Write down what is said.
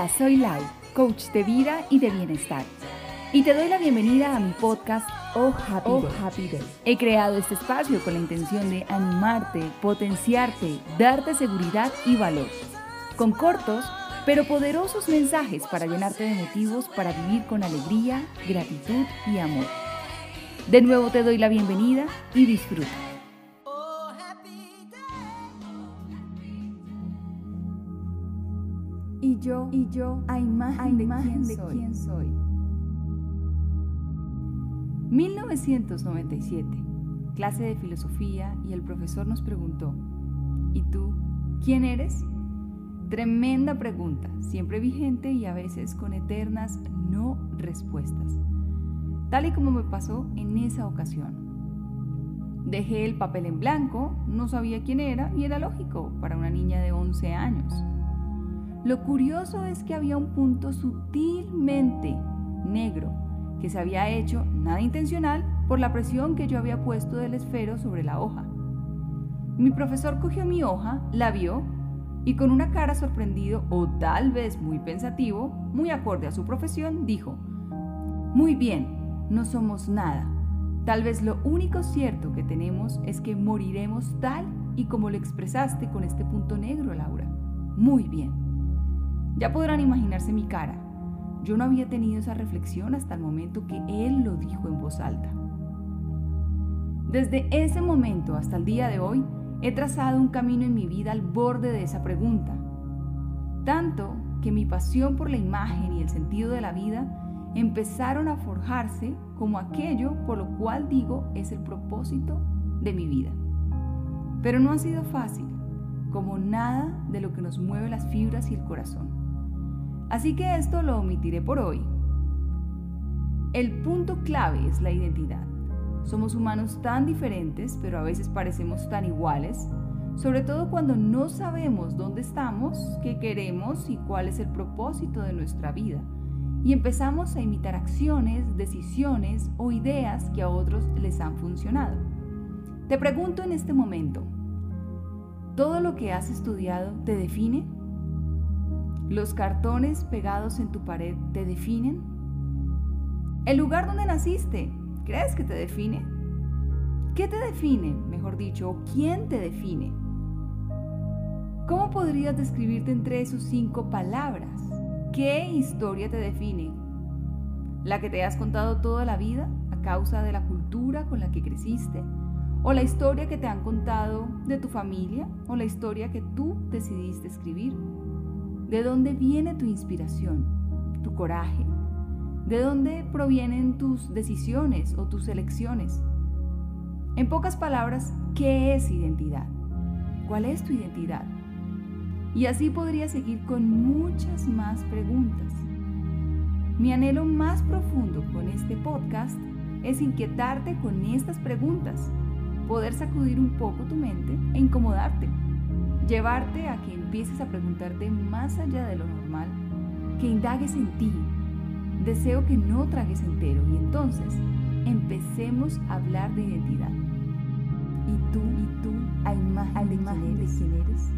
Hola, soy Lau, coach de vida y de bienestar. Y te doy la bienvenida a mi podcast Oh Happy, Day. He creado este espacio con la intención de animarte, potenciarte, darte seguridad y valor. Con cortos, pero poderosos mensajes para llenarte de motivos para vivir con alegría, gratitud y amor. De nuevo te doy la bienvenida y disfruta. Y yo, y yo, a imagen, de, quién, de quién soy. 1997, clase de filosofía y el profesor nos preguntó, ¿y tú quién eres? Tremenda pregunta, siempre vigente y a veces con eternas no respuestas, tal y como me pasó en esa ocasión. Dejé el papel en blanco, no sabía quién era y era lógico para una niña de 11 años. Lo curioso es que había un punto sutilmente negro que se había hecho, nada intencional, por la presión que yo había puesto del esfero sobre la hoja. Mi profesor cogió mi hoja, la vio y con una cara sorprendido o tal vez muy pensativo, muy acorde a su profesión, dijo, Muy bien, no somos nada. Tal vez lo único cierto que tenemos es que moriremos tal y como lo expresaste con este punto negro, Laura. Muy bien. Ya podrán imaginarse mi cara yo no había tenido esa reflexión hasta el momento que él lo dijo en voz alta. Desde ese momento hasta el día de hoy, he trazado un camino en mi vida al borde de esa pregunta. Tanto que mi pasión por la imagen y el sentido de la vida empezaron a forjarse como aquello por lo cual digo es el propósito de mi vida. Pero no ha sido fácil, como nada de lo que nos mueve las fibras y el corazón. Así que esto lo omitiré por hoy. El punto clave es la identidad. Somos humanos tan diferentes, pero a veces parecemos tan iguales, sobre todo cuando no sabemos dónde estamos, qué queremos y cuál es el propósito de nuestra vida. Y empezamos a imitar acciones, decisiones o ideas que a otros les han funcionado. Te pregunto en este momento, ¿todo lo que has estudiado te define? ¿Los cartones pegados en tu pared te definen? ¿El lugar donde naciste crees que te define? ¿Qué te define, mejor dicho, o quién te define? ¿Cómo podrías describirte entre esos cinco palabras? ¿Qué historia te define? ¿La que te has contado toda la vida a causa de la cultura con la que creciste? ¿O la historia que te han contado de tu familia? ¿O la historia que tú decidiste escribir? ¿De dónde viene tu inspiración, tu coraje? ¿De dónde provienen tus decisiones o tus elecciones? En pocas palabras, ¿qué es identidad? ¿Cuál es tu identidad? Y así podría seguir con muchas más preguntas. Mi anhelo más profundo con este podcast es inquietarte con estas preguntas, poder sacudir un poco tu mente e incomodarte llevarte a que empieces a preguntarte más allá de lo normal, que indagues en ti. Deseo que no tragues entero y entonces empecemos a hablar de identidad. ¿Y tú, y tú, a imagen, de quién eres?